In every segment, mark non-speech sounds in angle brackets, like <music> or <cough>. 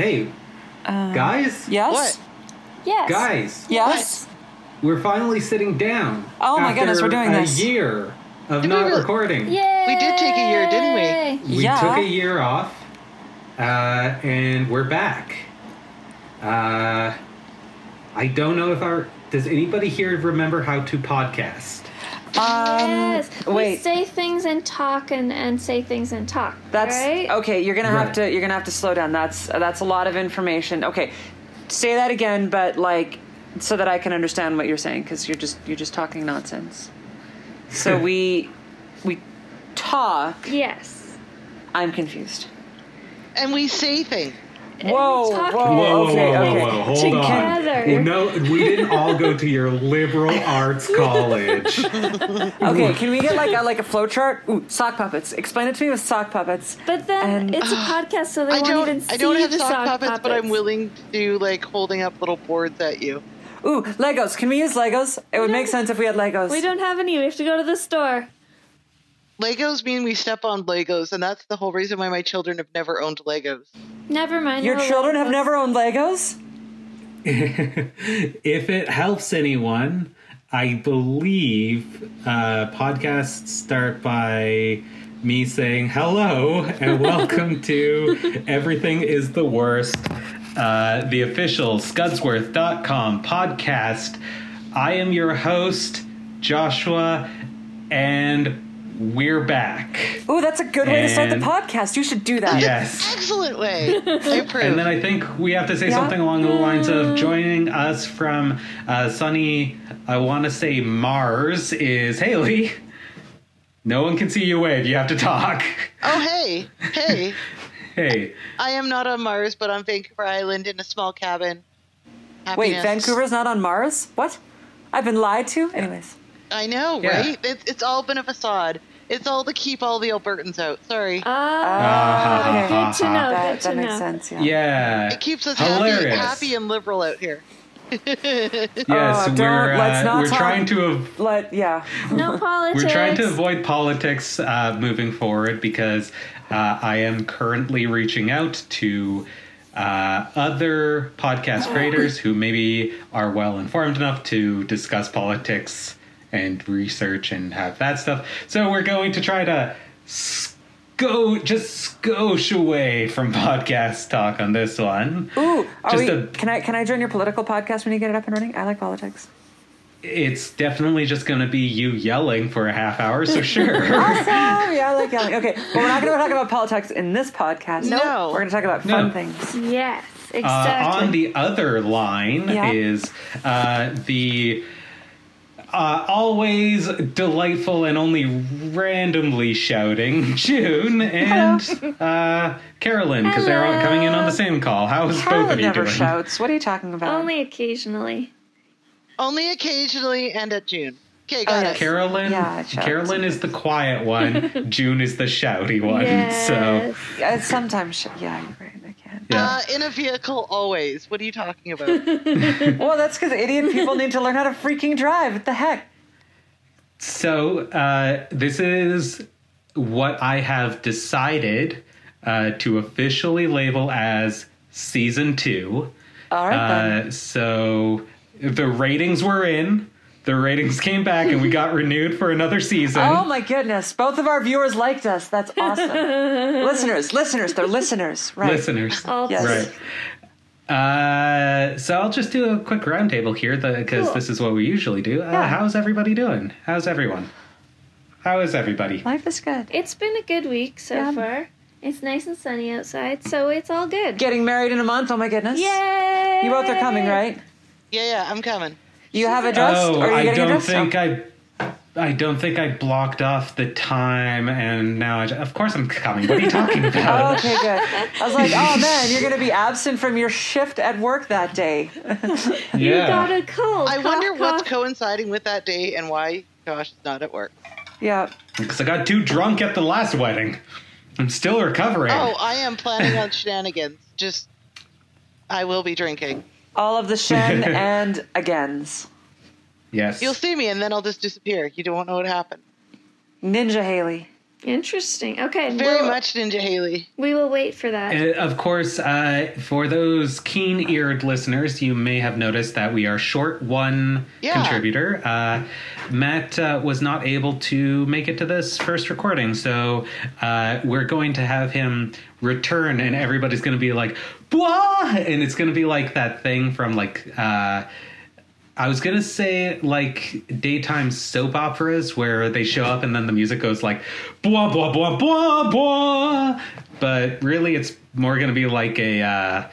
Hey, guys, Yes. What? Yes. guys, Yes. we're finally sitting down. Oh my goodness, we're doing a this. year of Did we not really- recording. Yay! We did take a year, didn't We Yeah. took a year off, uh, and we're back. Uh, I don't know if our does anybody here remember how to podcast? Um, yes. We say things and talk and, and say things and talk. That's right? okay. You're gonna have Right. to. You're gonna have to slow down. That's that's a lot of information. Okay, say that again, but like so that I can understand what you're saying, because you're just you're just talking nonsense. So <laughs> we we talk. Yes. I'm confused. And we say things. And Whoa, we whoa, Whoa, whoa, okay, whoa, okay. whoa, whoa, hold Together. on. No, we didn't all go to your liberal <laughs> arts college. Okay, can we get like a like a flow chart? Ooh, sock puppets. Explain it to me with sock puppets. But then And- it's a podcast, so they I won't don't. even see I don't have the sock, puppets, but I'm willing to do like holding up little boards at you. Ooh, Legos. Can we use Legos? It would make sense if we had Legos. We don't have any. We have to go to the store. Legos mean we step on Legos, and that's the whole reason why my children have never owned Legos. Never mind. Your we'll children let have never owned Legos. <laughs> if it helps anyone, I believe uh, podcasts start by me saying hello and <laughs> welcome to Everything is the Worst, uh, the official Scudsworth.com podcast. I am your host, Joshua, and we're back. Ooh, that's a good way to start the podcast. You should do that. Yes. Excellent way. I. <laughs> And then I think we have to say Yeah. something along the lines of joining us from uh, sunny, I want to say Mars, is Haley. No one can see you wave. You have to talk. oh hey, hey! <laughs> Hey, I am not on Mars, but on Vancouver Island in a small cabin. Wait, Happiness. Vancouver's not on Mars? What? I've been lied to? Anyways. I know, Yeah. right? It's, it's all been a facade. It's all to keep all the Albertans out. Sorry. Ah, Ah, good to know. That, good to that makes know. sense, yeah. yeah. it keeps us happy, Hilarious. happy and liberal out here. <laughs> Yes, Oh, we're let's uh, not we're talk- trying to av- Let, yeah. No politics. <laughs> we're trying to avoid politics uh, moving forward because uh, I am currently reaching out to uh, other podcast creators who maybe are well informed enough to discuss politics and research and have that stuff. So we're going to try to go just skosh away from <laughs> podcast talk on this one. Ooh, are Just we, a- can I can I join your political podcast when you get it up and running? I like politics. It's definitely just going to be you yelling for a half hour, so <laughs> sure. Awesome! Yeah, I like yelling. Okay, but we're not going to talk about politics in this podcast. No. We're going to talk about fun No. things. Yes, Uh, exactly. on the other line Yeah. is uh, the uh, always delightful and only randomly shouting <laughs> June and uh, Carolyn because they're all coming in on the same call. How's both of Carolyn you never doing? shouts. What are you talking about? Only occasionally. Only occasionally and at June. Okay, Oh, got yes. it. Carolyn, Yeah, it shouts. Carolyn is the quiet one. <laughs> June is the shouty one. Yes. So Uh, sometimes, sh- yeah, you're right. I can't. yeah. Uh, in a vehicle, always. What are you talking about? <laughs> Well, that's because idiot people need to learn how to freaking drive. What the heck? So uh, this is what I have decided uh, to officially label as season two. All right then. Uh, so the ratings were in. The ratings came back, and we got <laughs> renewed for another season. Oh my goodness! Both of our viewers liked us. That's awesome. <laughs> listeners, listeners, they're listeners, right? Listeners, All Yes. right? Uh, so I'll just do a quick roundtable here because Cool. this is what we usually do. Uh, Yeah. How's everybody doing? How's everyone? How is everybody? Life is good. It's been a good week so Yeah. far. It's nice and sunny outside, so it's all good. Getting married in a month. Oh my goodness! Yay! You both are coming, right? yeah, yeah, I'm coming. You have a dress, Oh, or are you I don't a think. I. I don't think I blocked off the time, and now I. Of course, I'm coming. What are you talking <laughs> about? Oh, about? okay, good. I was like, oh man, you're going to be <laughs> absent from your shift at work that day. <laughs> You yeah. got a cold. I Cough, wonder what's coinciding with that day and why Josh is not at work. yeah. Because I got too drunk at the last wedding. I'm still recovering. Oh, I am planning on shenanigans. Just, I will be drinking. All of the shen <laughs> and agains. yes. You'll see me, and then I'll just disappear. You don't know what happened. Ninja Haley. Interesting. Okay. Very we'll- much Ninja Haley. We will wait for that. Uh, of course, uh, for those keen eared listeners, you may have noticed that we are short one Yeah. contributor. Uh, Matt uh, was not able to make it to this first recording, so uh, we're going to have him return, and everybody's going to be like, Blah! and it's going to be like that thing from like. I was gonna say like daytime soap operas where they show up and then the music goes like blah blah blah blah blah, but really it's more gonna be like a uh,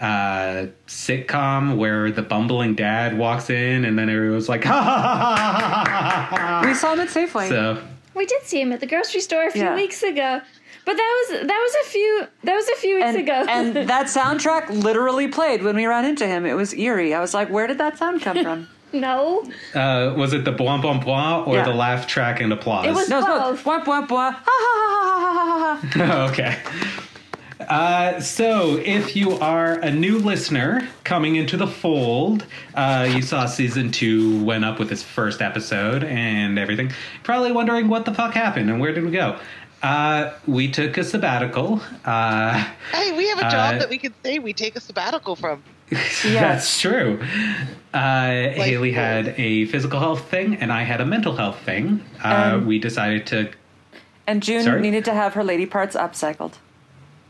uh, sitcom where the bumbling dad walks in and then everyone's like ha ha ha ha ha ha We saw him at Safeway. So we did see him at the grocery store a few Yeah. weeks ago, but that was that was a few that was a few weeks and, ago. <laughs> and that soundtrack literally played when we ran into him. It was eerie. I was like, where did that sound come from? <laughs> no, uh, was it the blah blah blah or Yeah. the laugh track and applause? It was- No, it's Both. both. Blah, blah, blah. Ha, ha, ha, ha, ha, ha, ha. <laughs> okay. Uh, so, if you are a new listener coming into the fold, uh, you saw season two went up with its first episode and everything. Probably wondering what the fuck happened and where did we go? Uh, we took a sabbatical. Uh, Hey, we have a job Uh, that we can say we take a sabbatical from. <laughs> That's true. Uh, Haley had a physical health thing, and I had a mental health thing. Uh, Um, we decided to, And June Sorry? needed to have her lady parts upcycled.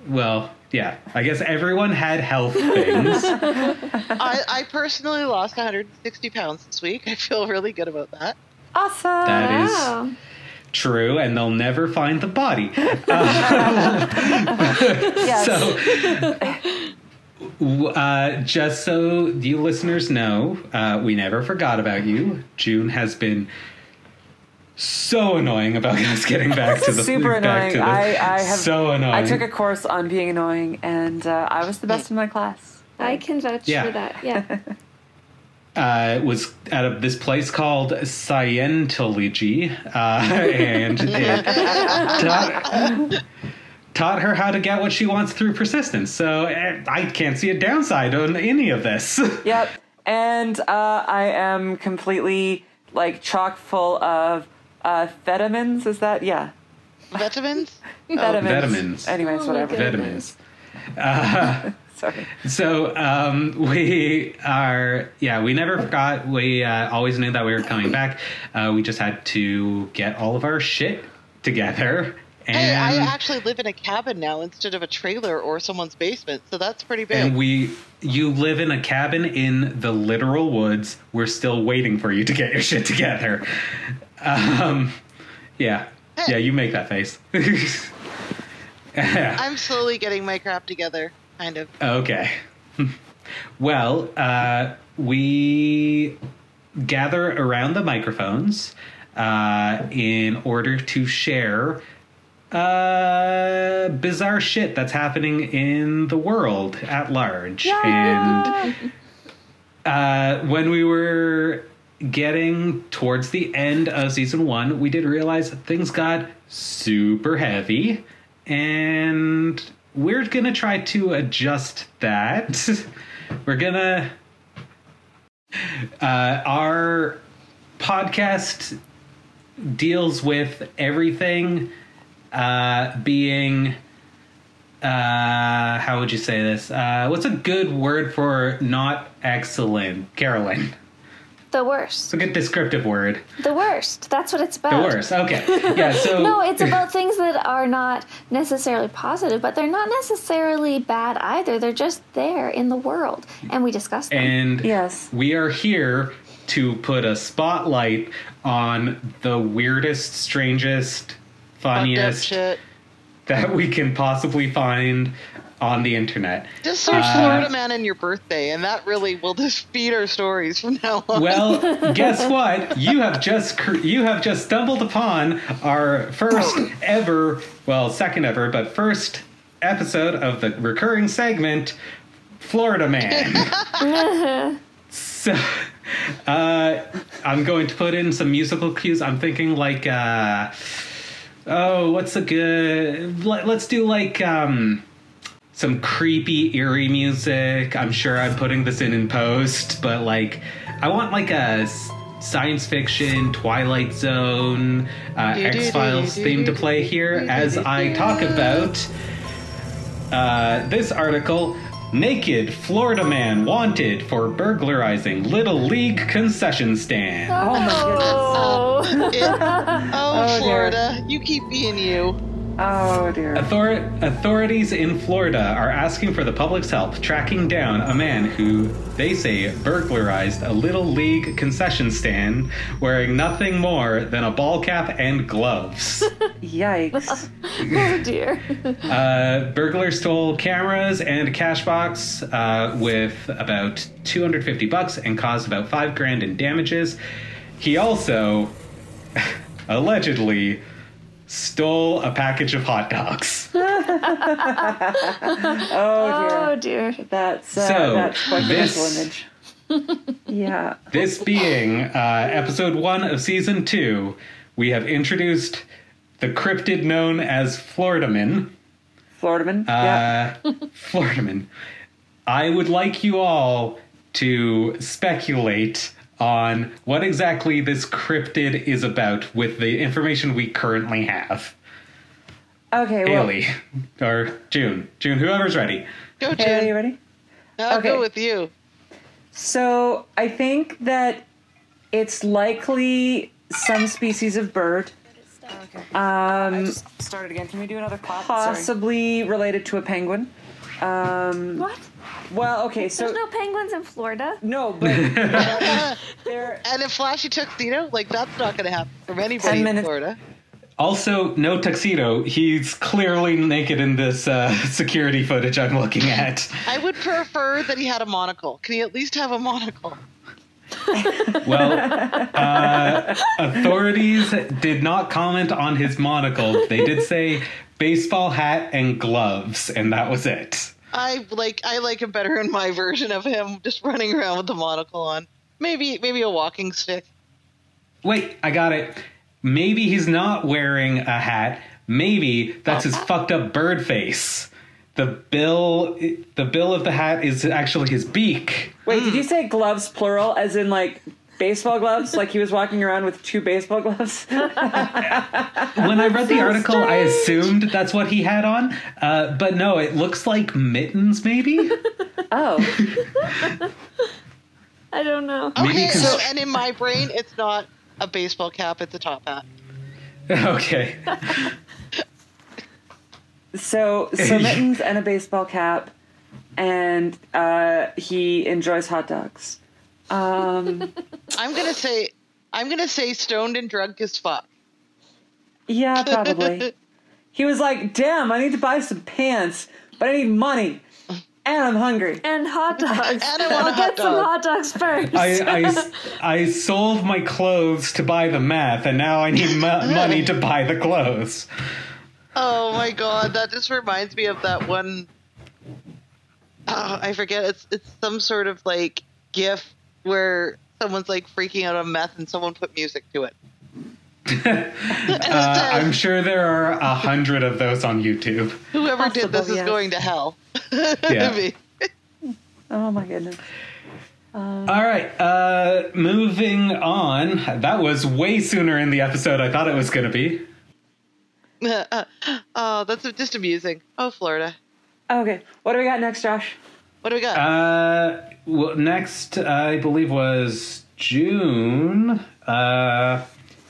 well, yeah, I guess everyone had health things. <laughs> I, I personally lost 160 pounds this week. I feel really good about that. Awesome. That is wow. True, and they'll never find the body. <laughs> yes. So, uh, just so you listeners know, uh, we never forgot about you. June has been so annoying about <laughs> us getting back to the Super back annoying. to the, I, I have. so annoying. I took a course on being annoying, and uh, I was the best in my class. I can vouch Yeah. for that. Yeah. <laughs> uh, was at this place called Scientology, uh, <laughs> and it taught, taught her how to get what she wants through persistence. So eh, I can't see a downside on any of this. <laughs> Yep. And uh, I am completely like chock full of uh, vitamins. Is that yeah? Vitamins? <laughs> Vitamins. vitamins. Anyways, Oh my whatever. goodness. Vitamins. Sorry. So um, <laughs> we are, yeah, we never forgot. We uh, always knew that we were coming back. Uh, we just had to get all of our shit together. And Hey, I actually live in a cabin now instead of a trailer or someone's basement, so that's pretty big. And we, you live in a cabin in the literal woods. We're still waiting for you to get your shit together. Um, yeah, yeah, you make that face. <laughs> I'm slowly getting my crap together, kind of. okay. <laughs> Well, uh, we gather around the microphones uh, in order to share uh, bizarre shit that's happening in the world at large. And uh, when we were getting towards the end of season one, we did realize things got super heavy, and we're gonna try to adjust that. <laughs> we're gonna. Uh, our podcast deals with everything uh, being uh how would you say this uh what's a good word for not excellent carolyn The it's worst. a good descriptive word The worst. That's what it's about. the worst okay <laughs> yeah so No, it's <laughs> about things that are not necessarily positive, but they're not necessarily bad either. They're just there in the world, and we discuss them. and Yes. we are here to put a spotlight on the weirdest strangest funniest shit. that we can possibly find on the internet Just search Uh, Florida Man and your birthday, and that really will <laughs> just feed our stories from now on. Well, <laughs> guess what? You have just cr- you have just stumbled upon our first <laughs> ever, well, second ever, but first episode of the recurring segment, Florida Man. so, uh, I'm going to put in some musical cues. I'm thinking like, uh, oh, what's a good? Let, let's do like. Um, some creepy eerie music i'm sure i'm putting this in in post but like i want like a science fiction, Twilight Zone, uh, X Files theme to play here as I talk about uh, this article. Naked Florida man wanted for burglarizing Little League concession stand. Oh my goodness. Oh. It- oh, <laughs> Oh, dear. Florida, you keep being you. Oh dear. Author- authorities in Florida are asking for the public's help tracking down a man who they say burglarized a Little League concession stand wearing nothing more than a ball cap and gloves. <laughs> Yikes. oh dear. <laughs> uh, burglar stole cameras and a cash box uh, with about 250 bucks and caused about five grand in damages. He also <laughs> allegedly stole a package of hot dogs. <laughs> Oh dear. Oh dear. dear. That's uh, So, that's quite the this- mental image. <laughs> yeah. This being uh, episode one of season two, we have introduced the cryptid known as Floridaman. Floridaman. yeah. <laughs> Uh, Floridaman. I would like you all to speculate on what exactly this cryptid is about with the information we currently have. Okay. Well, or June, June, whoever's ready. Go, Haley, you Jen. ready? I'll Okay. go with you. So I think that it's likely some species of bird, um, started again. Can we do another clap? possibly related to a penguin. Um, What? well, okay, so There's no penguins in Florida. no, but <laughs> there. And a flashy tuxedo? Like, that's not going to happen from anybody Ten in. Florida. Also, no tuxedo. He's clearly naked in this uh, <laughs> security footage I'm looking at. I would prefer that he had a monocle. Can he at least have a monocle? <laughs> Well, uh, authorities did not comment on his monocle. They did say baseball hat and gloves, and that was it. I like I like him better in my version of him just running around with the monocle on. Maybe maybe a walking stick. Wait, I got it. Maybe he's not wearing a hat. Maybe that's his oh, fucked up bird face. The bill, the bill of the hat is actually his beak. Wait, did hmm. you say gloves plural, as in like baseball gloves? Like he was walking around with two baseball gloves? When I read the article, I assumed that's what he had on, uh, but no, it looks like mittens, maybe. oh, <laughs> I don't know. Maybe Okay, 'cause- so and in my brain it's not a baseball cap, it's a top hat. <laughs> okay. so so <laughs> mittens and a baseball cap, and uh, he enjoys hot dogs. Um, <laughs> I'm gonna say I'm gonna say stoned and drunk as fuck. yeah, <laughs> probably. He was like, "Damn, I need to buy some pants, but I need money, and I'm hungry." And hot <laughs> dogs. And I want a I'll hot get some hot dogs first. I, I, I sold my clothes to buy the meth, and now I need mo- money to buy the clothes. Oh my god, that just reminds me of that one. Oh, I forget. It's it's some sort of like GIF where someone's like freaking out on meth and someone put music to it. <laughs> Uh, I'm sure there are a hundred of those on YouTube. Whoever did this Possible, is going to hell. <laughs> Yeah. Oh my goodness. All right, uh, moving on. That was way sooner in the episode I thought it was going to be. oh, <laughs> that's just amusing. Oh, Florida. Okay, what do we got next, Josh? What do we got? Uh, well, next, I believe, was June. Uh,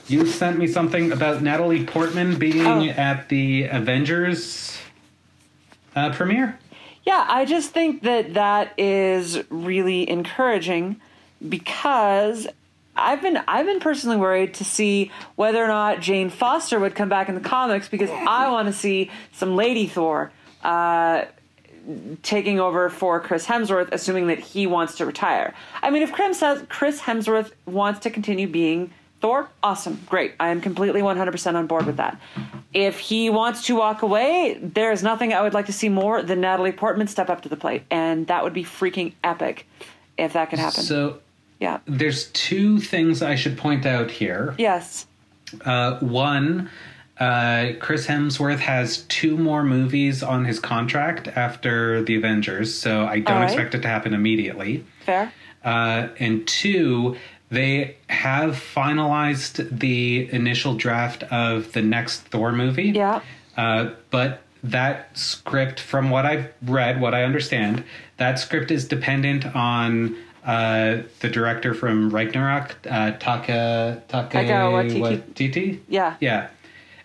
you sent me something about Natalie Portman being Oh. at the Avengers uh, premiere. Yeah, I just think that that is really encouraging because I've been I've been personally worried to see whether or not Jane Foster would come back in the comics because I want to see some Lady Thor uh, taking over for Chris Hemsworth, assuming that he wants to retire. I mean, if Chris says Chris Hemsworth wants to continue being Thor, awesome, great. I am completely 100% on board with that. If he wants to walk away, there is nothing I would like to see more than Natalie Portman step up to the plate, and that would be freaking epic if that could happen. So yeah. there's two things I should point out here. Yes. Uh, one, uh, Chris Hemsworth has two more movies on his contract after the Avengers, so I don't right. expect it to happen immediately. Fair. Uh, and two, they have finalized the initial draft of the next Thor movie. Yeah. Uh, but that script, from what I've read, what I understand, that script is dependent on uh, the director from Ragnarok, uh, Taka Taka. Waititi? Yeah. Yeah.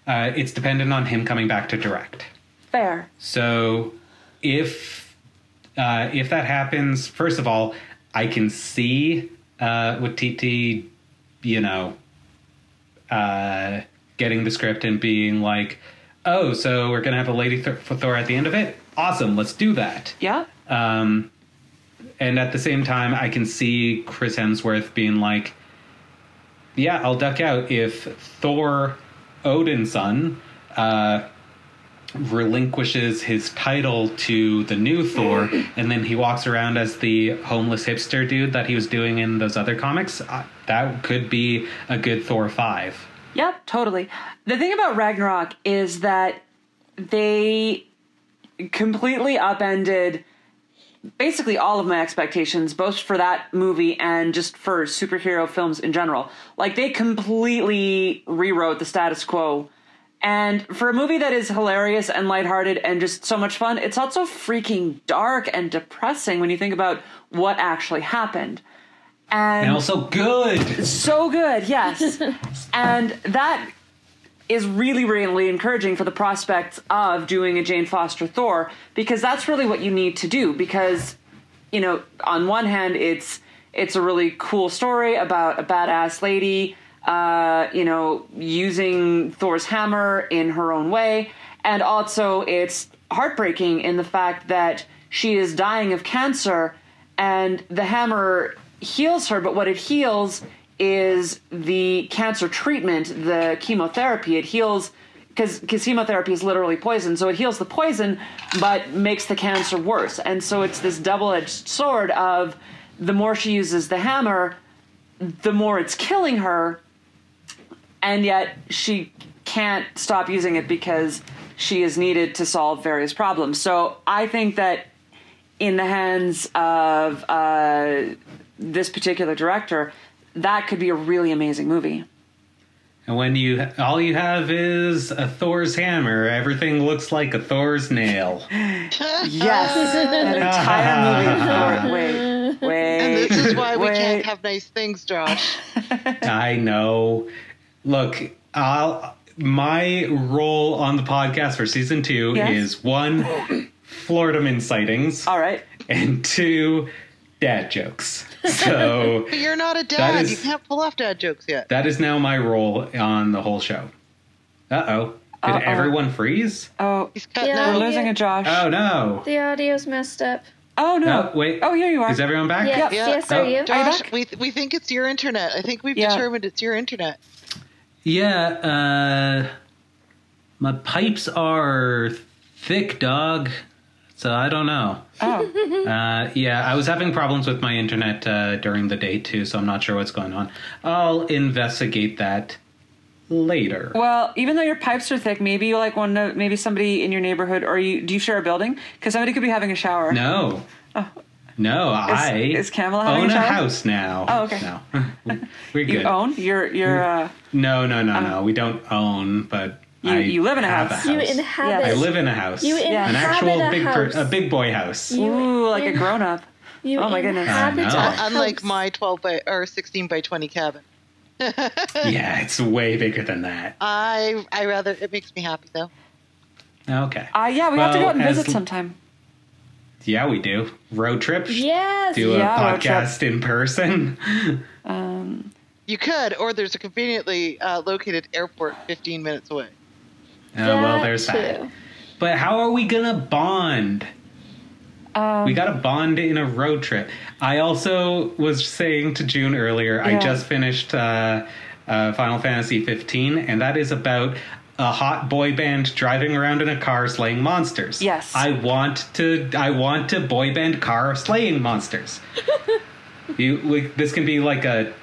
Uh, it's dependent on him coming back to direct. Fair. So if uh, if that happens, first of all, I can see uh, Waititi, you know, uh, getting the script and being like, "Oh, so we're gonna have a lady Thor, for Thor at the end of it? Awesome, let's do that." Yeah. Um, and at the same time, I can see Chris Hemsworth being like, "Yeah, I'll duck out if Thor, Odin's son, uh, relinquishes his title to the new Thor, and then he walks around as the homeless hipster dude that he was doing in those other comics. Uh, that could be a good Thor five. Yep, totally. The thing about Ragnarok is that they completely upended basically all of my expectations, both for that movie and just for superhero films in general. Like, they completely rewrote the status quo. And for a movie that is hilarious and lighthearted and just so much fun, it's also freaking dark and depressing when you think about what actually happened. And, And also good. so good, yes. <laughs> and that is really, really encouraging for the prospects of doing a Jane Foster Thor because that's really what you need to do. Because, you know, on one hand, it's it's a really cool story about a badass lady, uh, you know, using Thor's hammer in her own way, and also it's heartbreaking in the fact that she is dying of cancer, and the hammer heals her, but what it heals is the cancer treatment, the chemotherapy. It heals because chemotherapy is literally poison, so it heals the poison, but makes the cancer worse. And so it's this double-edged sword of the more she uses the hammer, the more it's killing her, and yet she can't stop using it because she is needed to solve various problems. So I think that in the hands of uh, this particular director, that could be a really amazing movie. And when you all you have is a Thor's hammer, everything looks like a Thor's nail. <laughs> Yes, an entire movie. For, wait, wait. And this is why we can't have nice things, Josh. <laughs> I know. Look, I'll, my role on the podcast for season two Yes. is one, Florida Man sightings, All right. and two, dad jokes. So <laughs> But you're not a dad. is- You can't pull off dad jokes yet. that is now my role on the whole show. Uh oh. Did Uh-oh. everyone freeze? Oh, He's cutting Yeah. we're out. losing a Josh. Oh no. The audio's messed up. Oh no. No, wait. Oh, here you are. Is everyone back? Yes, Yeah. yes, Oh. are you? Are you Josh, back? we we think it's your internet. I think we've Yeah. determined it's your internet. Yeah, uh my pipes are thick, dog. So I don't know. Oh. <laughs> Uh, yeah, I was having problems with my internet uh, during the day too, so I'm not sure what's going on. I'll investigate that later. Well, even though your pipes are thick, maybe you like one. Maybe somebody in your neighborhood, or you do you share a building? Because somebody could be having a shower. No. No, I is Kamala own a a house now. Oh, okay. No, <laughs> we're You good. own. You're you're. Uh, No, no, no, no. We don't own, but You- you live in a have house. You house. inhabit. I live in a house. You Yeah. an actual a big, per- a big boy house. You ooh, like a grown up. You Oh my goodness. inhabit a unlike my 12 by or 16 by 20 cabin. <laughs> yeah, it's way bigger than that. I I rather it makes me happy though. Okay. Uh, yeah, we have to go out and as- visit sometime. Yeah, we do. Road trip. Yes. Do a Yeah, podcast in person. Um, You could, or there's a conveniently uh, located airport 15 minutes away. Oh, well, there's that. But how are we gonna bond? um, We got to bond in a road trip. I also was saying to June earlier. I just finished uh, uh, Final Fantasy 15, and that is about a hot boy band driving around in a car slaying monsters. Yes. I want to. I want to boy band car slaying monsters. <laughs> you, like, this can be like a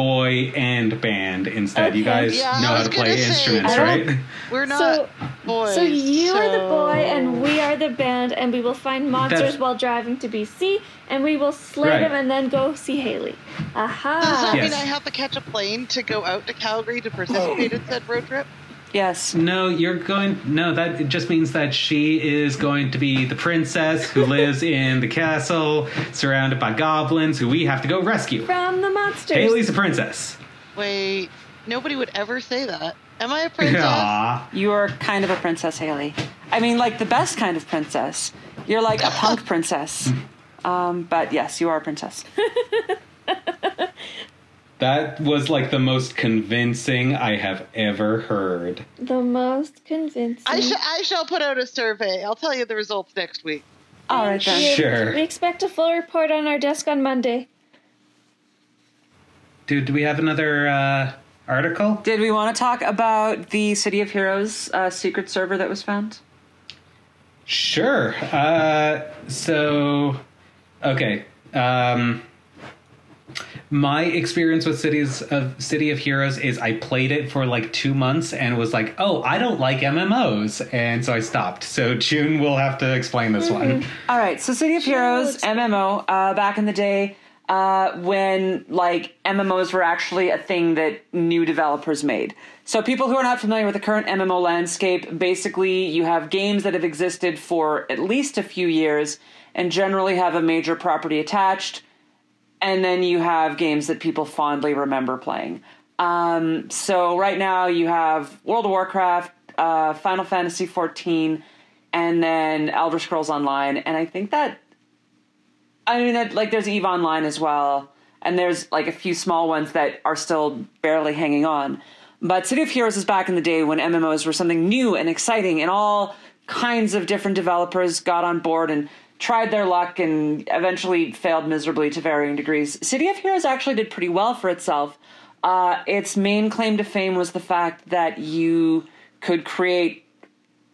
boy and band instead. You guys Yeah, know how to play say, instruments, right? <laughs> We're not So- boys. So you are the boy, and we are the band, and we will find monsters That's- while driving to BC, and we will slay Right. them and then go see Haley. Aha! Does that Yes. mean I have to catch a plane to go out to Calgary to participate oh. in said road trip? Yes. No, you're going. No, that just means that she is going to be the princess who <laughs> lives in the castle, surrounded by goblins who we have to go rescue. From the monsters. Haley's a princess. Wait, nobody would ever say that. Am I a princess? Aw. You are kind of a princess, Haley. I mean, like the best kind of princess. You're like a punk <laughs> princess. Um, but yes, you are a princess. <laughs> That was like the most convincing I have ever heard. The most convincing. I, sh- I shall put out a survey. I'll tell you the results next week. All right then. You- Sure. We expect a full report on our desk on Monday. Dude, do we have another uh, article? Did we want to talk about the City of Heroes uh, secret server that was found? Sure. Uh, so, okay. Um, my experience with cities of City of Heroes is I played it for like two months and was like, oh, I don't like MMOs, and so I stopped. So June will have to explain this one. All right, so City of Heroes Shoot. MMO uh, back in the day uh, when like MMOs were actually a thing that new developers made. So people who are not familiar with the current MMO landscape, basically you have games that have existed for at least a few years and generally have a major property attached, and then you have games that people fondly remember playing. Um, so right now you have World of Warcraft, uh, Final Fantasy XIV, and then Elder Scrolls Online, and I think that I mean, that, like, there's Eve Online as well, and there's like a few small ones that are still barely hanging on. But City of Heroes is back in the day when MMOs were something new and exciting, and all kinds of different developers got on board and tried their luck and eventually failed miserably to varying degrees. City of Heroes actually did pretty well for itself. Uh, its main claim to fame was the fact that you could create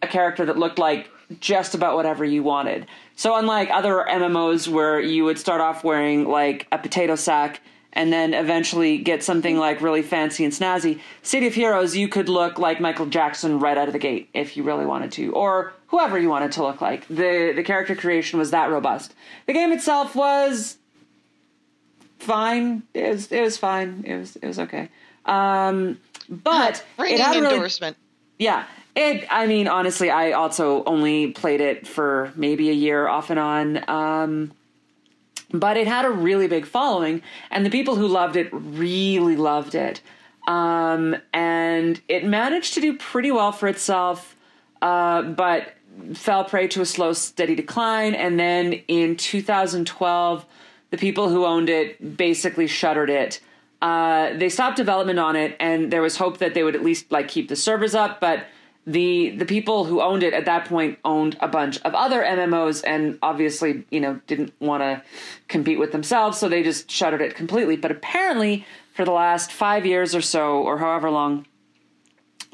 a character that looked like just about whatever you wanted. So unlike other MMOs where you would start off wearing like a potato sack and then eventually get something like really fancy and snazzy, City of Heroes you could look like Michael Jackson right out of the gate if you really wanted to or whoever you wanted to look like. The the character creation was that robust. The game itself was fine. It was it was fine. It was it was okay. Um but it had a really endorsement. yeah. It, I mean, honestly, I also only played it for maybe a year off and on. Um, but it had a really big following, and the people who loved it really loved it. Um, and it managed to do pretty well for itself, uh, but fell prey to a slow, steady decline. And then in 2012, the people who owned it basically shuttered it. Uh, they stopped development on it, and there was hope that they would at least like keep the servers up, but the the people who owned it at that point owned a bunch of other MMOs and obviously you know didn't want to compete with themselves so they just shuttered it completely but apparently for the last 5 years or so or however long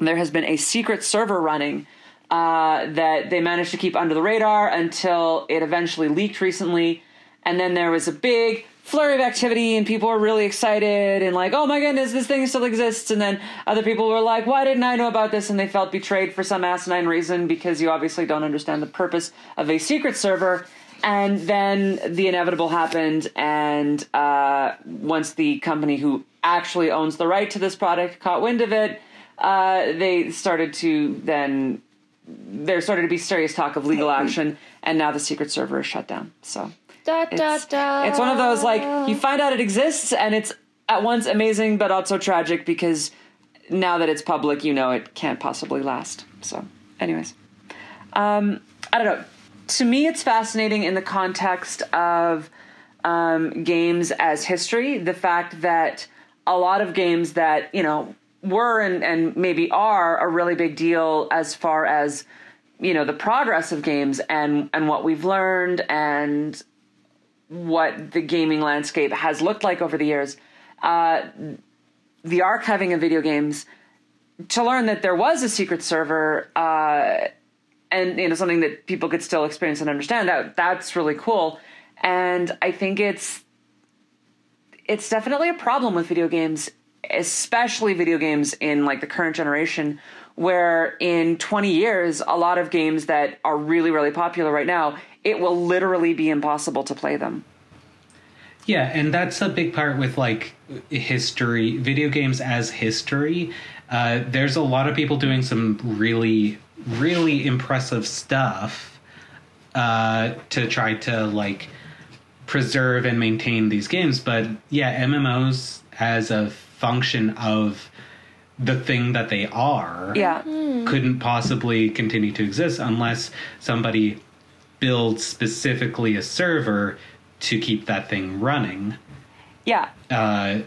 there has been a secret server running uh, that they managed to keep under the radar until it eventually leaked recently. And then there was a big flurry of activity and people were really excited and like oh my goodness this thing still exists. And then other people were like why didn't i know about this? And they felt betrayed for some asinine reason because you obviously don't understand the purpose of a secret server. And then the inevitable happened and uh, once the company who actually owns the right to this product caught wind of it uh, they started to then there started to be serious talk of legal action and now the secret server is shut down. So Da, da, it's, da. it's one of those like you find out it exists and it's at once amazing but also tragic because now that it's public you know it can't possibly last. So anyways. Um i don't know. To me it's fascinating in the context of um, games as history the fact that a lot of games that you know were and, and maybe are a really big deal as far as you know the progress of games and and what we've learned and what the gaming landscape has looked like over the years. Uh, the archiving of video games to learn that there was a secret server uh, and you know something that people could still experience and understand that that's really cool and i think it's it's definitely a problem with video games, especially video games in like the current generation, where in 20 years, a lot of games that are really, really popular right now, it will literally be impossible to play them. Yeah, and that's a big part with like history, video games as history. Uh, there's a lot of people doing some really, really impressive stuff uh, to try to like preserve and maintain these games. But yeah, MMOs as a function of the thing that they are Yeah. couldn't possibly continue to exist unless somebody builds specifically a server to keep that thing running Yeah. uh,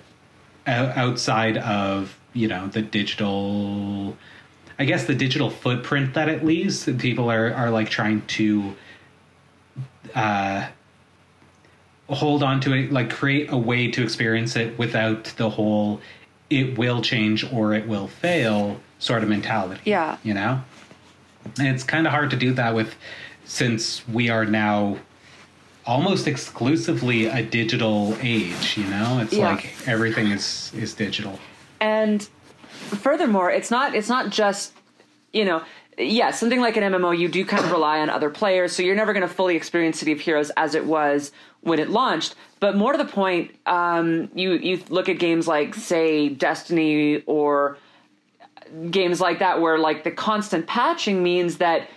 outside of you know the digital i guess the digital footprint that it leaves people are are like trying to uh hold on to it like create a way to experience it without the whole it will change or it will fail sort of mentality Yeah. you know and it's kind of hard to do that with since we are now almost exclusively a digital age you know it's Yeah. like everything is is digital and furthermore it's not it's not just you know yeah something like an mmo you do kind of rely on other players so you're never going to fully experience city of heroes as it was when it launched but more to the point um, you you look at games like say destiny or games like that where like the constant patching means that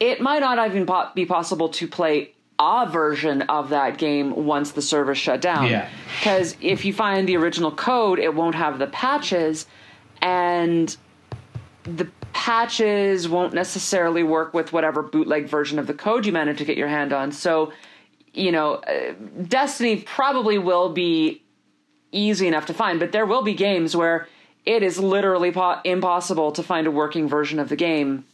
it might not even be possible to play a version of that game once the server shut down. Yeah. Because if you find the original code, it won't have the patches, and the patches won't necessarily work with whatever bootleg version of the code you manage to get your hand on. So, you know, uh, Destiny probably will be easy enough to find, but there will be games where it is literally po- impossible to find a working version of the game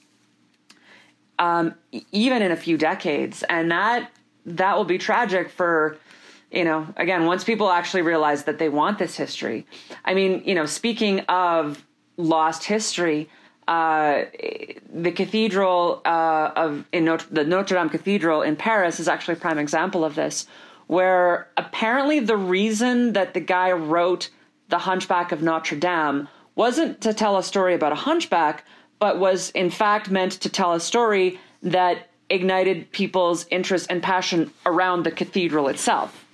um, even in a few decades. And that that will be tragic for you know again once people actually realize that they want this history. I mean you know speaking of lost history uh, the cathedral uh, of in Notre, the Notre Dame Cathedral in Paris is actually a prime example of this, where apparently the reason that the guy wrote the Hunchback of Notre Dame wasn't to tell a story about a hunchback, but was in fact meant to tell a story that ignited people's interest and passion around the cathedral itself.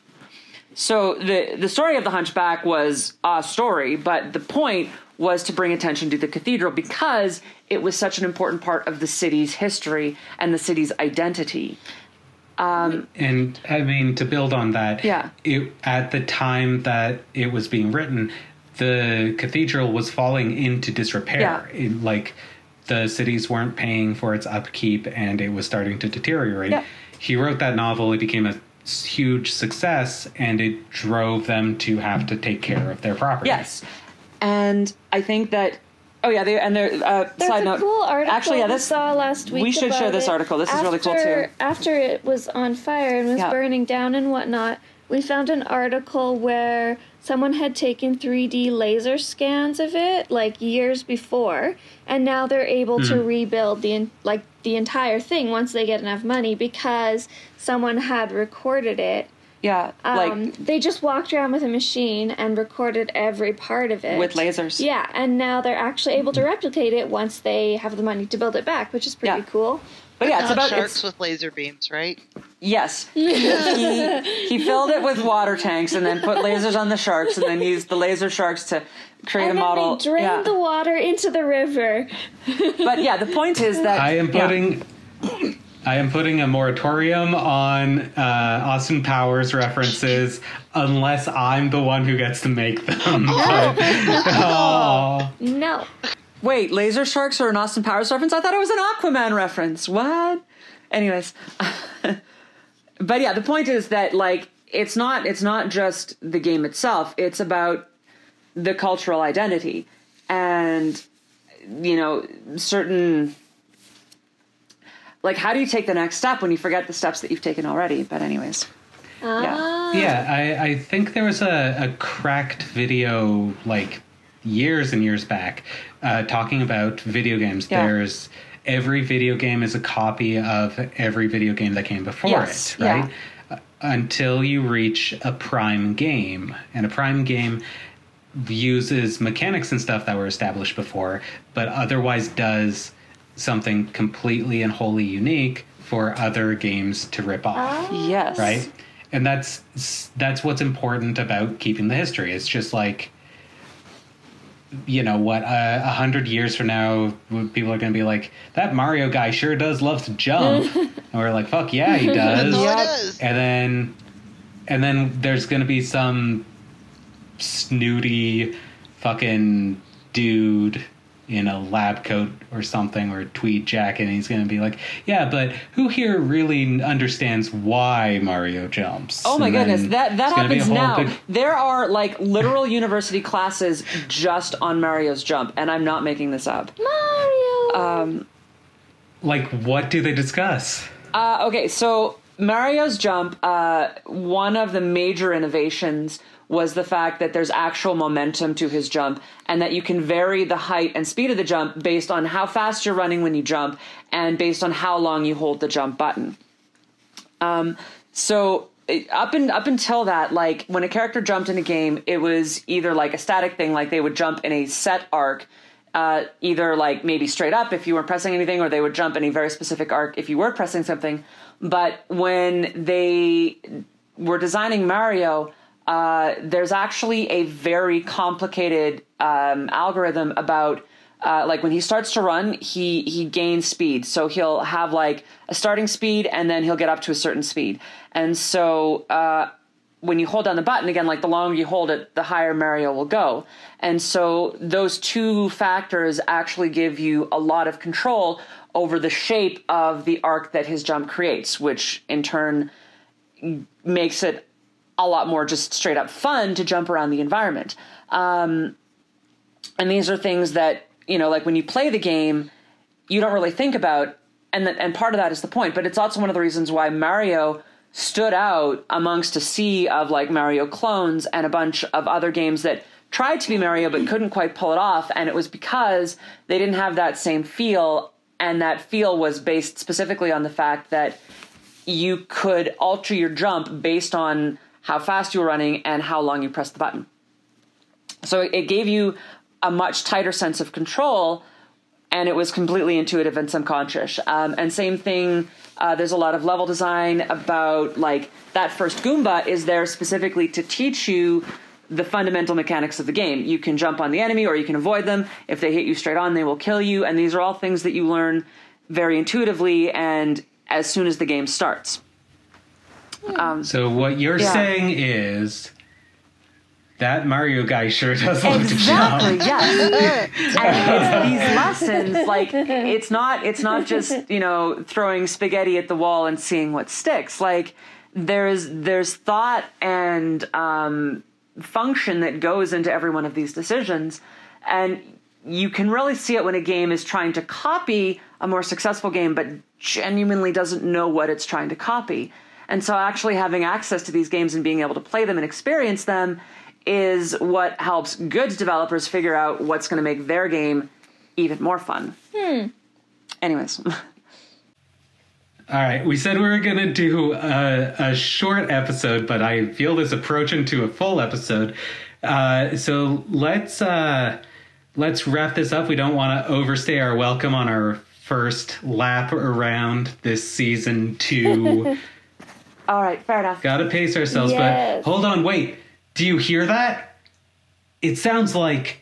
So the the story of the hunchback was a story, but the point was to bring attention to the cathedral because it was such an important part of the city's history and the city's identity. Um, and I mean, to build on that, Yeah. it, at the time that it was being written, the cathedral was falling into disrepair. Yeah. It, like the cities weren't paying for its upkeep, and it was starting to deteriorate. Yeah. He wrote that novel. It became a huge success, and it drove them to have to take care of their property. Yes, and I think that. Oh yeah, they, and there. Uh, That's side a note. cool article Actually, yeah, we this saw last week. we should share this it. article. This is really cool, too. After it was on fire and was Yeah. burning down and whatnot, we found an article where someone had taken 3D laser scans of it like years before, and now they're able to rebuild the like the entire thing once they get enough money because someone had recorded it. Yeah, Um, like they just walked around with a machine and recorded every part of it with lasers. yeah, and now they're actually able to replicate it once they have the money to build it back, which is pretty Yeah. cool. But yeah, it's about sharks it's, with laser beams, right? yes. <laughs> he, he filled it with water tanks and then put lasers on the sharks and then used the laser sharks to create and a then model. they drained yeah. the water into the river. But yeah, the point is that I am yeah. Putting. I am putting a moratorium on uh, Austin Powers references unless I'm the one who gets to make them. <laughs> But- oh. No. Wait, laser sharks are an Austin Powers reference? I thought it was an Aquaman reference. What? Anyways, <laughs> but yeah, the point is that like it's not it's not just the game itself. It's about the cultural identity and you know certain like how do you take the next step when you forget the steps that you've taken already? But anyways, yeah, Yeah, I, I think there was a, a cracked video like years and years back uh, talking about video games. Yeah. There's every video game is a copy of every video game that came before Yes, it, right? uh, until you reach a prime game. And a prime game uses mechanics and stuff that were established before, but otherwise does something completely and wholly unique for other games to rip off. Yes. right? And that's that's what's important about keeping the history. It's just like you know what uh, a hundred years from now people are going to be like that mario guy sure does love to jump. <laughs> And we're like fuck yeah he <laughs> does. Yep. and then and then there's going to be some snooty fucking dude in a lab coat or something or a tweed jacket and he's going to be like yeah but who here really understands why mario jumps Oh my And goodness, that that it's gonna be a happens now. big- There are like literal university classes just on Mario's jump, and I'm not making this up. Mario. like what do they discuss Uh, okay, so Mario's jump, uh, one of the major innovations was the fact that there's actual momentum to his jump and that you can vary the height and speed of the jump based on how fast you're running when you jump and based on how long you hold the jump button. Um, so up and up until that, like when a character jumped in a game, it was either like a static thing, like they would jump in a set arc, uh, either like maybe straight up if you weren't pressing anything, or they would jump in a very specific arc if you were pressing something. But when they were designing Mario, uh, there's actually a very complicated um, algorithm about uh, like when he starts to run, he he gains speed. So he'll have like a starting speed, and then he'll get up to a certain speed. And so uh, when you hold down the button again, like the longer you hold it, the higher Mario will go. And so those two factors actually give you a lot of control over the shape of the arc that his jump creates, which in turn makes it a lot more just straight up fun to jump around the environment. Um, and these are things that you know, like when you play the game, you don't really think about, and that, and part of that is the point. But it's also one of the reasons why Mario stood out amongst a sea of like Mario clones and a bunch of other games that tried to be Mario but couldn't quite pull it off, and it was because they didn't have that same feel, and that feel was based specifically on the fact that you could alter your jump based on how fast you were running and how long you pressed the button. So it gave you a much tighter sense of control, and it was completely intuitive and subconscious. Um, and same thing, uh, there's a lot of level design about like that first Goomba is there specifically to teach you the fundamental mechanics of the game. You can jump on the enemy or you can avoid them. If they hit you straight on, they will kill you. And these are all things that you learn very intuitively and as soon as the game starts. So what you're Yeah. saying is that mario guy sure does love Exactly. to <laughs> jump Yes. <laughs> and it's these lessons. Like it's not. It's not just you know throwing spaghetti at the wall and seeing what sticks. Like there's there's thought and um, function that goes into every one of these decisions, and you can really see it when a game is trying to copy a more successful game, but genuinely doesn't know what it's trying to copy. And so, actually having access to these games and being able to play them and experience them is what helps good developers figure out what's going to make their game even more fun. Anyways, <laughs> All right, we said we were going to do a, a short episode, but I feel this approaching to a full episode. Uh, so let's uh, let's wrap this up. We don't want to overstay our welcome on our first lap around this season two. <laughs> all right, fair enough. Got to pace ourselves, Yes. but hold on, wait. Do you hear that? It sounds like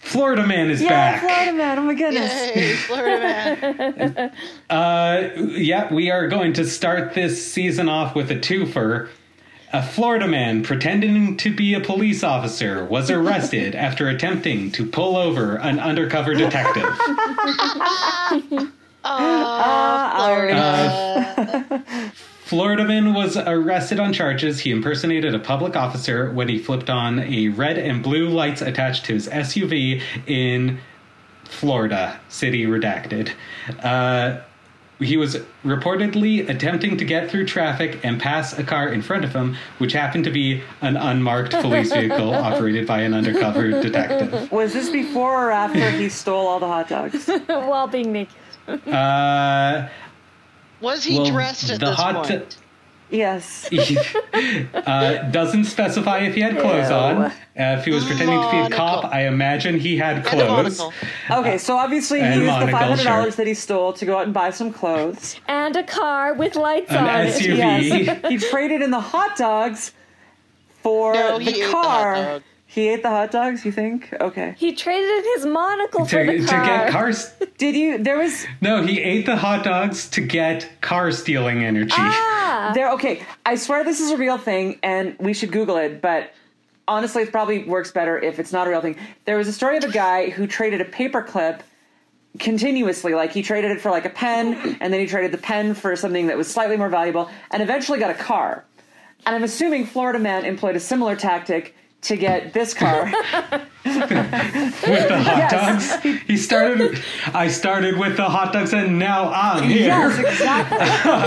Florida Man is Yeah, back. Florida man. Oh my goodness. Hey, Florida man. <laughs> Uh, yeah, we are going to start this season off with a twofer. A Florida man pretending to be a police officer was arrested <laughs> after attempting to pull over an undercover <laughs> detective. Florida. Florida man was arrested on charges he impersonated a public officer when he flipped on a red and blue lights attached to his SUV in Florida, city redacted. Uh, he was reportedly attempting to get through traffic and pass a car in front of him, which happened to be an unmarked police vehicle <laughs> operated by an undercover detective. Was this before or after he <laughs> stole all the hot dogs? <laughs> While being naked. Uh, Was he well, dressed at the this hot point? Yes. <laughs> uh, doesn't specify if he had clothes Ew. on. Uh, if he was pretending to be a cop, I imagine he had clothes. Okay, so obviously he used the five hundred dollars that he stole to go out and buy some clothes. And a car with lights An on it. SUV. Yes, he traded in the hot dogs for No, he the ate the car. Hot dog. He ate the hot dogs. You think? Okay. He traded his monocle for To, the to car. get cars. <laughs> Did you? There was No, he ate the hot dogs to get car stealing energy. Ah, <laughs> there. Okay, I swear this is a real thing, and we should Google it. But honestly, it probably works better if it's not a real thing. There was a story of a guy who traded a paperclip continuously like he traded it for like a pen and then he traded the pen for something that was slightly more valuable and eventually got a car and i'm assuming florida man employed a similar tactic to get this car <laughs> with the hot Yes. dogs. He started. I started with the hot dogs, and now I'm here. yes exactly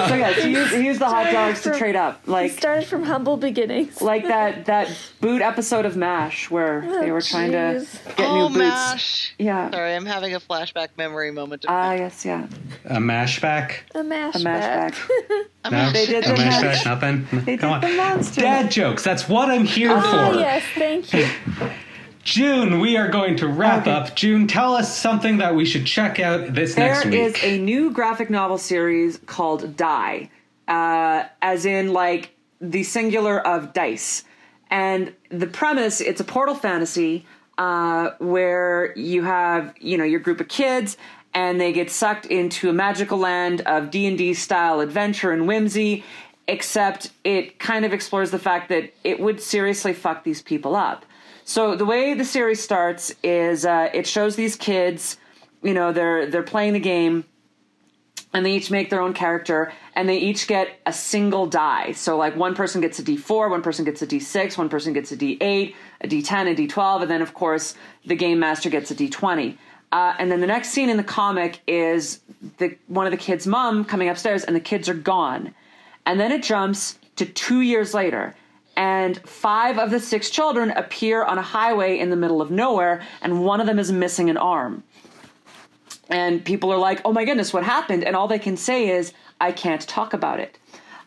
so yes he used, he used the hot dogs to trade up he like started from humble beginnings. like that that boot episode of mash where they were trying to get Oh, new boots mash. yeah Sorry, I'm having a flashback memory moment. of ah that. yes yeah A mashback. A mash, back. a mash back. back <laughs> No, They did a the mashback. mash- Nothing. they Come did on. the monster Dad jokes. That's what I'm here Ah, for. yes, thank you. June, we are going to wrap Okay. up. June, tell us something that we should check out this next week. is a new graphic novel series called Die, uh, as in like the singular of dice. And the premise, it's a portal fantasy uh, where you have, you know, your group of kids and they get sucked into a magical land of D&D style adventure and whimsy, except it kind of explores the fact that it would seriously fuck these people up. So the way the series starts is uh, it shows these kids, you know, they're they're playing the game, and they each make their own character, and they each get a single die. So like one person gets a D4, one person gets a D6, one person gets a D8, a D10, a D12, and then of course the game master gets a D20. Uh, and then the next scene in the comic is the one of the kids' mom coming upstairs, and the kids are gone. And then it jumps to two years later, and five of the six children appear on a highway in the middle of nowhere, and one of them is missing an arm. And people are like, oh my goodness, what happened? And all they can say is, I can't talk about it.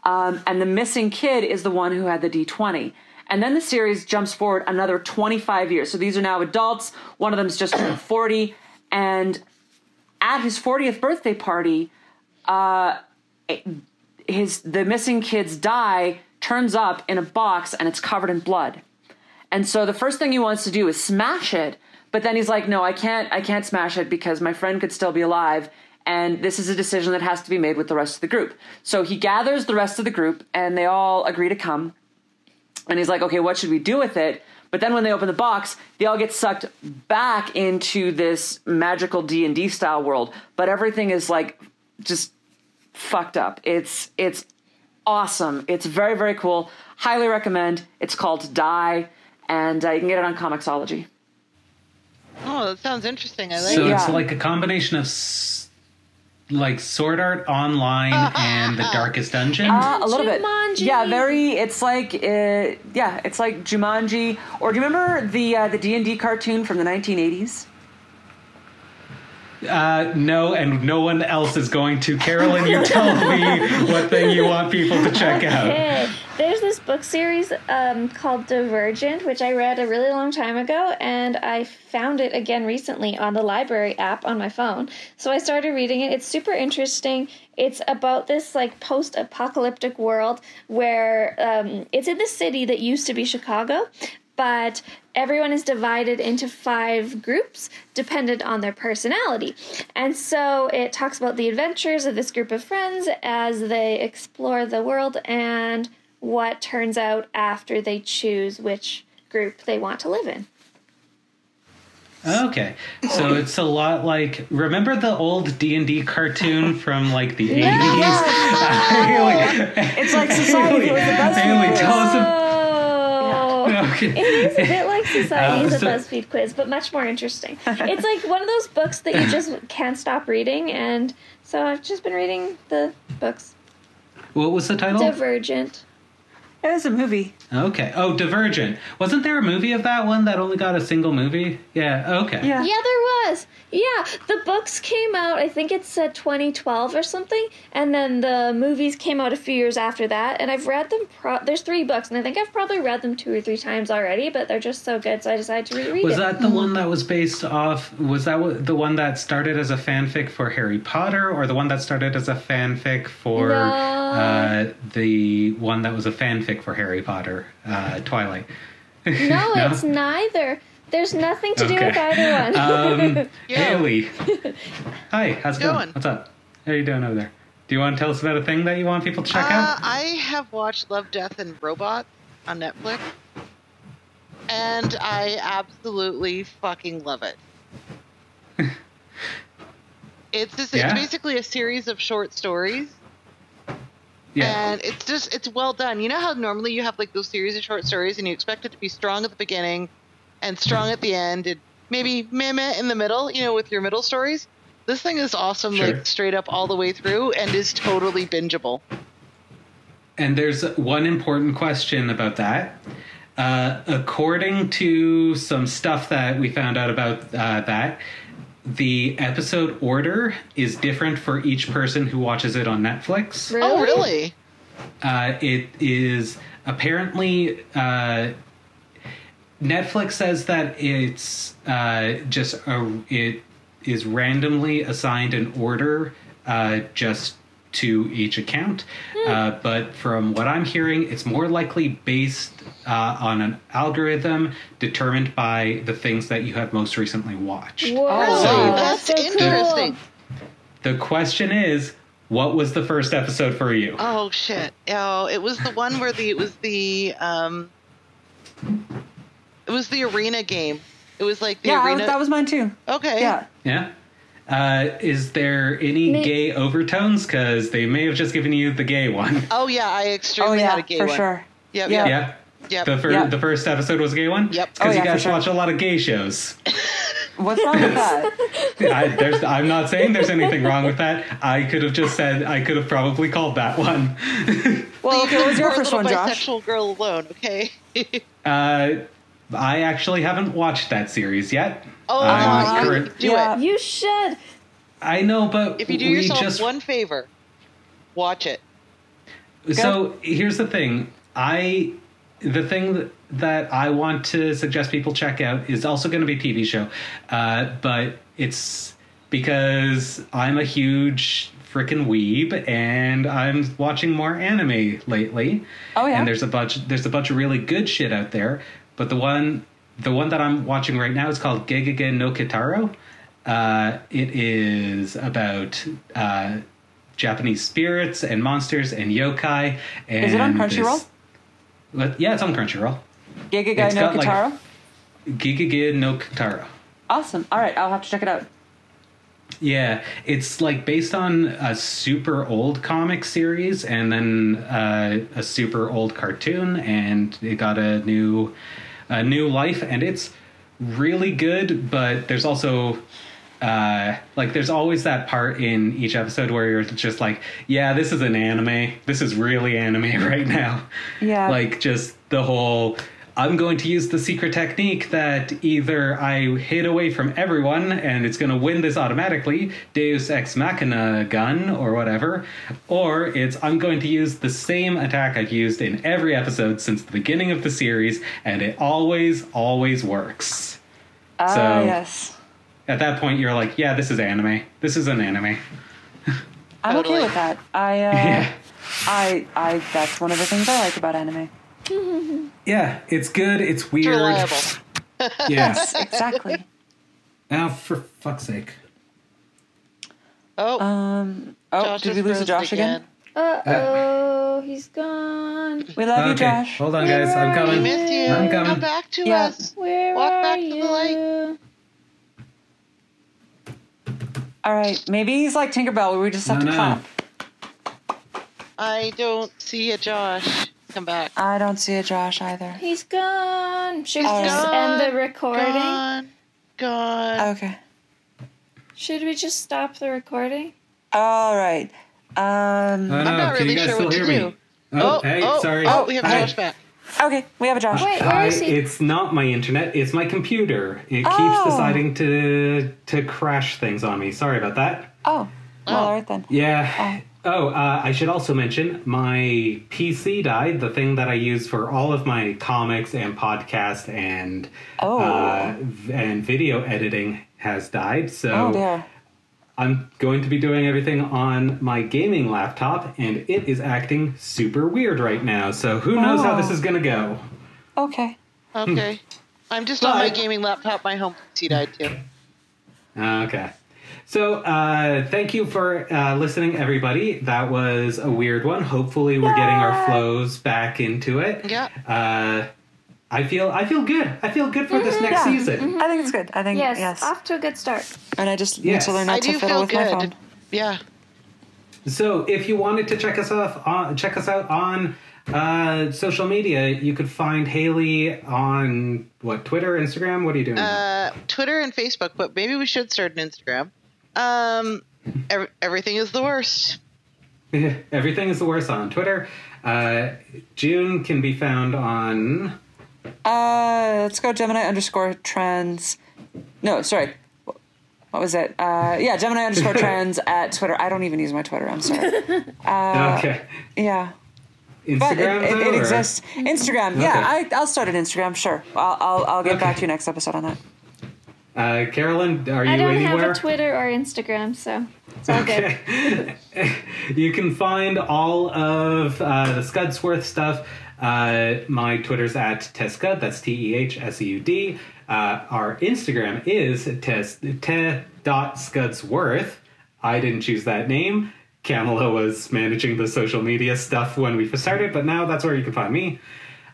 Um, and the missing kid is the one who had the D20. And then the series jumps forward another 25 years. So these are now adults. One of them's just turned <clears throat> 40. And at his 40th birthday party, uh, his the missing kid's die turns up in a box and it's covered in blood. And so the first thing he wants to do is smash it, but then he's like, "No, I can't I can't smash it because my friend could still be alive." And this is a decision that has to be made with the rest of the group. So he gathers the rest of the group and they all agree to come. And he's like, "Okay, what should we do with it?" But then when they open the box, they all get sucked back into this magical D&D style world, but everything is like just fucked up. It's it's awesome. It's very very cool. Highly recommend. It's called Die, and uh, you can get it on Comixology. Oh, that sounds interesting. I like so it. it's Yeah. like a combination of s- like Sword Art Online and The Darkest Dungeon. Uh, a little bit. Jumanji. Yeah, very. It's like uh, yeah, it's like Jumanji. Or do you remember the uh, the D and D cartoon from the 1980s? Uh, no, and no one else is going to. Carolyn, you tell me what thing you want people to check out. Okay, there's this book series um, called Divergent, which I read a really long time ago, and I found it again recently on the library app on my phone. So I started reading it. It's super interesting. It's about this like post-apocalyptic world where um, it's in the city that used to be Chicago, but everyone is divided into five groups dependent on their personality. And so it talks about the adventures of this group of friends as they explore the world and what turns out after they choose which group they want to live in. Okay, so it's a lot like remember the old D and D cartoon from like the <laughs> eighties. <laughs> <laughs> It's like Society was the best. Haley, tell us. A. okay. It is <laughs> a bit like Society's is Uh, a BuzzFeed quiz, but much more interesting. <laughs> It's like one of those books that you <laughs> just can't stop reading, and so I've just been reading the books. What was the title? Divergent. It was a movie. Okay. Oh, Divergent. Wasn't there a movie of that one that only got a single movie? Yeah. Okay. Yeah. Yeah, there was. Yeah, the books came out. I think it said 2012 or something, and then the movies came out a few years after that. And I've read them. Pro- There's three books, and I think I've probably read them two or three times already. But they're just so good, so I decided to reread them. Was it. that the one that was based off? Was that the one that started as a fanfic for Harry Potter, or the one that started as a fanfic for No. uh, the one that was a fanfic for Harry Potter, uh, Twilight? <laughs> no, No? it's neither. There's nothing to do with either one. <laughs> Um, <laughs> Yo. Haley, hi, how's it going? Going. What's up? How are you doing over there? Do you want to tell us about a thing that you want people to check Uh, out? I have watched Love, Death, and Robots on Netflix, and I absolutely fucking love it. <laughs> it's just, Yeah? it's basically a series of short stories, Yeah, and it's just it's well done. You know how normally you have like those series of short stories, and you expect it to be strong at the beginning and strong at the end, and maybe meh meh in the middle. You know, with your middle stories. This thing is awesome, Sure. like straight up all the way through, and is totally bingeable. and there's one important question about that. Uh, according to some stuff that we found out about uh, that, the episode order is different for each person who watches it on Netflix. really? Oh, really? Uh, it is apparently uh, Netflix says that it's uh, just a, it is randomly assigned an order uh, just to each account. Uh, but from what I'm hearing, it's more likely based uh, on an algorithm determined by the things that you have most recently watched. Whoa, Oh, So- that's, so cool. interesting. The question is, what was the first episode for you? Oh shit! Oh, it was the one where the it was the um, it was the arena game. It was like the Yeah, arena. was, that was mine too. okay. Yeah. Yeah. Uh, is there any May- gay overtones? Because they may have just given you the gay one. <laughs> Oh yeah, I Oh extremely yeah, had a gay one. for one. sure. Yep. Yeah. Yep. Yeah. Yep. The, fir- Yeah. the first episode was a gay one? Yep. Because Oh, you yeah, for guys sure. watch a lot of gay shows. <laughs> What's wrong with that? <laughs> I, there's, I'm not saying there's anything wrong with that. I could have just said, I could have probably called that one. Well, okay, what was your first little one, Josh? bisexual girl alone. Okay. uh, I actually haven't watched that series yet. oh, I'm no, current- you Yeah. do it. You should. I know, but If you do we yourself just one favor, watch it. So here's the thing. I the thing that, that I want to suggest people check out is also going to be a TV show, uh, but it's because I'm a huge freaking weeb and I'm watching more anime lately. Oh, yeah? and there's a bunch there's a bunch of really good shit out there. But the one the one that I'm watching right now is called Gegege no Kitaro. Uh, it is about uh, Japanese spirits and monsters and yokai. And Is it on Crunchyroll? Yeah, it's on Crunchyroll. Giga no Kitaro? like-? No Kitaro. Awesome. All right, I'll have to check it out. Yeah, it's like based on a super old comic series and then uh, a super old cartoon, and it got a new a new life, and it's really good. But there's also uh, like there's always that part in each episode where you're just like, yeah, this is an anime. This is really anime <laughs> right now. Yeah. like just the whole. I'm going to use the secret technique that either I hid away from everyone and it's going to win this automatically, Deus Ex Machina gun or whatever, or it's I'm going to use the same attack I've used in every episode since the beginning of the series and it always, always works. Ah, So- yes. At that point, you're like, yeah, this is anime. This is an anime. I'm okay with that. I, uh, <laughs> Yeah. I, I, that's one of the things I like about anime. <laughs> Yeah, it's good. It's It's weird. reliable. <laughs> Yeah. Exactly. Now, for fuck's sake. Oh, um, oh, Josh did we lose Josh again? Uh oh, he's gone. We love you, Josh. hold on, guys. I'm Where are we coming. missed you. I'm coming. Come back to Yeah. us. Where Walk are back to you? the light. All right, maybe he's like Tinkerbell, where we just have No, to no. clap. I don't see a Josh. Come back. I don't see a Josh either. He's gone. Should we He's just gone. end the recording? Gone. Gone. Okay. Should we just stop the recording? All right. Um, Oh. I'm not really sure what hear to me? do. Oh, hey, sorry. Oh, we have Hi. Josh back. Okay, we have a Josh. Wait, where I, is he? it's not my internet. It's my computer. It Oh. keeps deciding to to crash things on me. Sorry about that. Oh, well, Oh. all right then. Yeah. Oh, uh, I should also mention my PC died. The thing that I use for all of my comics and podcast and Oh. uh, and video editing has died. So Oh dear. I'm going to be doing everything on my gaming laptop, and it is acting super weird right now. So who knows how Oh. this is going to go? Okay. Okay. I'm just on my gaming laptop. My home PC died too. Okay. So, uh, thank you for uh, listening, everybody. That was a weird one. Hopefully, we're getting our flows back into it. Yeah. Uh, I feel I feel good. I feel good for this next Yeah. season. I think it's good. I think yes, yes. off to a good start. And I just Yes. need to learn I not to fiddle feel with my good. phone. Yeah. So, if you wanted to check us off, on, check us out on uh, social media, you could find Haley on what Twitter, Instagram. What are you doing? Uh, Twitter and Facebook, but maybe we should start an Instagram. Um, ev- everything is the worst. <laughs> Everything is the worst on Twitter. Uh, June can be found on. Uh, let's go Gemini underscore trends. No, sorry. What was it? Uh, yeah, Gemini underscore <laughs> trends at Twitter. I don't even use my Twitter. I'm sorry. <laughs> okay. Yeah. But it, Instagram. it, it exists. Instagram. Yeah, I, I'll start an Instagram. Sure. I'll, I'll, I'll get Okay. back to you next episode on that. Uh, Carolyn, are you anywhere? I don't anywhere? have a Twitter or Instagram, so it's all good. Okay. <laughs> you can find all of uh, the Scudsworth stuff. Uh, my Twitter's at Tehscud. That's T E H S E U D. Uh, our Instagram is tes, te.scudsworth. I didn't choose that name. Camilla was managing the social media stuff when we first started, but now that's where you can find me.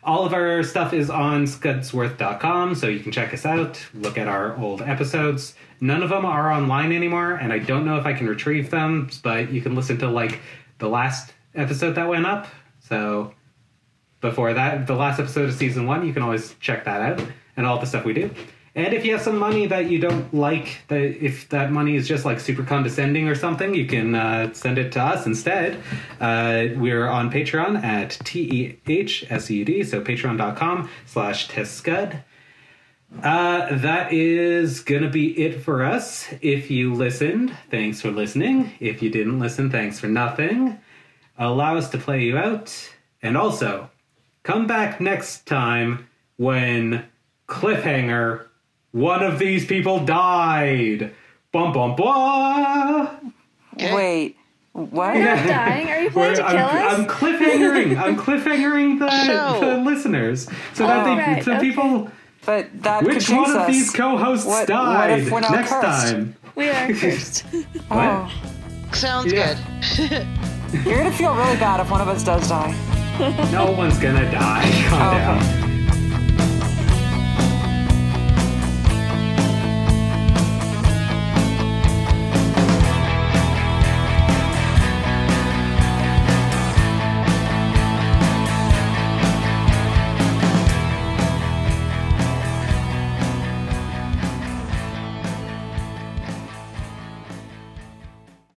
All of our stuff is on scudsworth.com, so you can check us out, look at our old episodes. None of them are online anymore, and I don't know if I can retrieve them, but you can listen to like the last episode that went up. So before that, the last episode of season one, you can always check that out and all the stuff we do. And if you have some money that you don't like, that if that money is just like super condescending or something, you can uh, send it to us instead. Uh, we're on Patreon at T E H S E U D, so patreon.com slash tehscud. Uh, that is gonna be it for us. If you listened, thanks for listening. If you didn't listen, thanks for nothing. Allow us to play you out. And also, come back next time when cliffhanger one of these people died bum bum bum Okay. Wait. What? We're not dying. Are you <laughs> planning to I'm, kill us? I'm cliffhangering i'm <laughs> cliffhangering the, Show. the listeners so that Oh, they right, so okay. people But that which change one of us. these co-hosts What- what died if we're now next cursed? time we are <laughs> cursed. Oh. Sounds Yeah. good. You're gonna feel really bad if one of us does die. no one's gonna die calm Oh, down okay.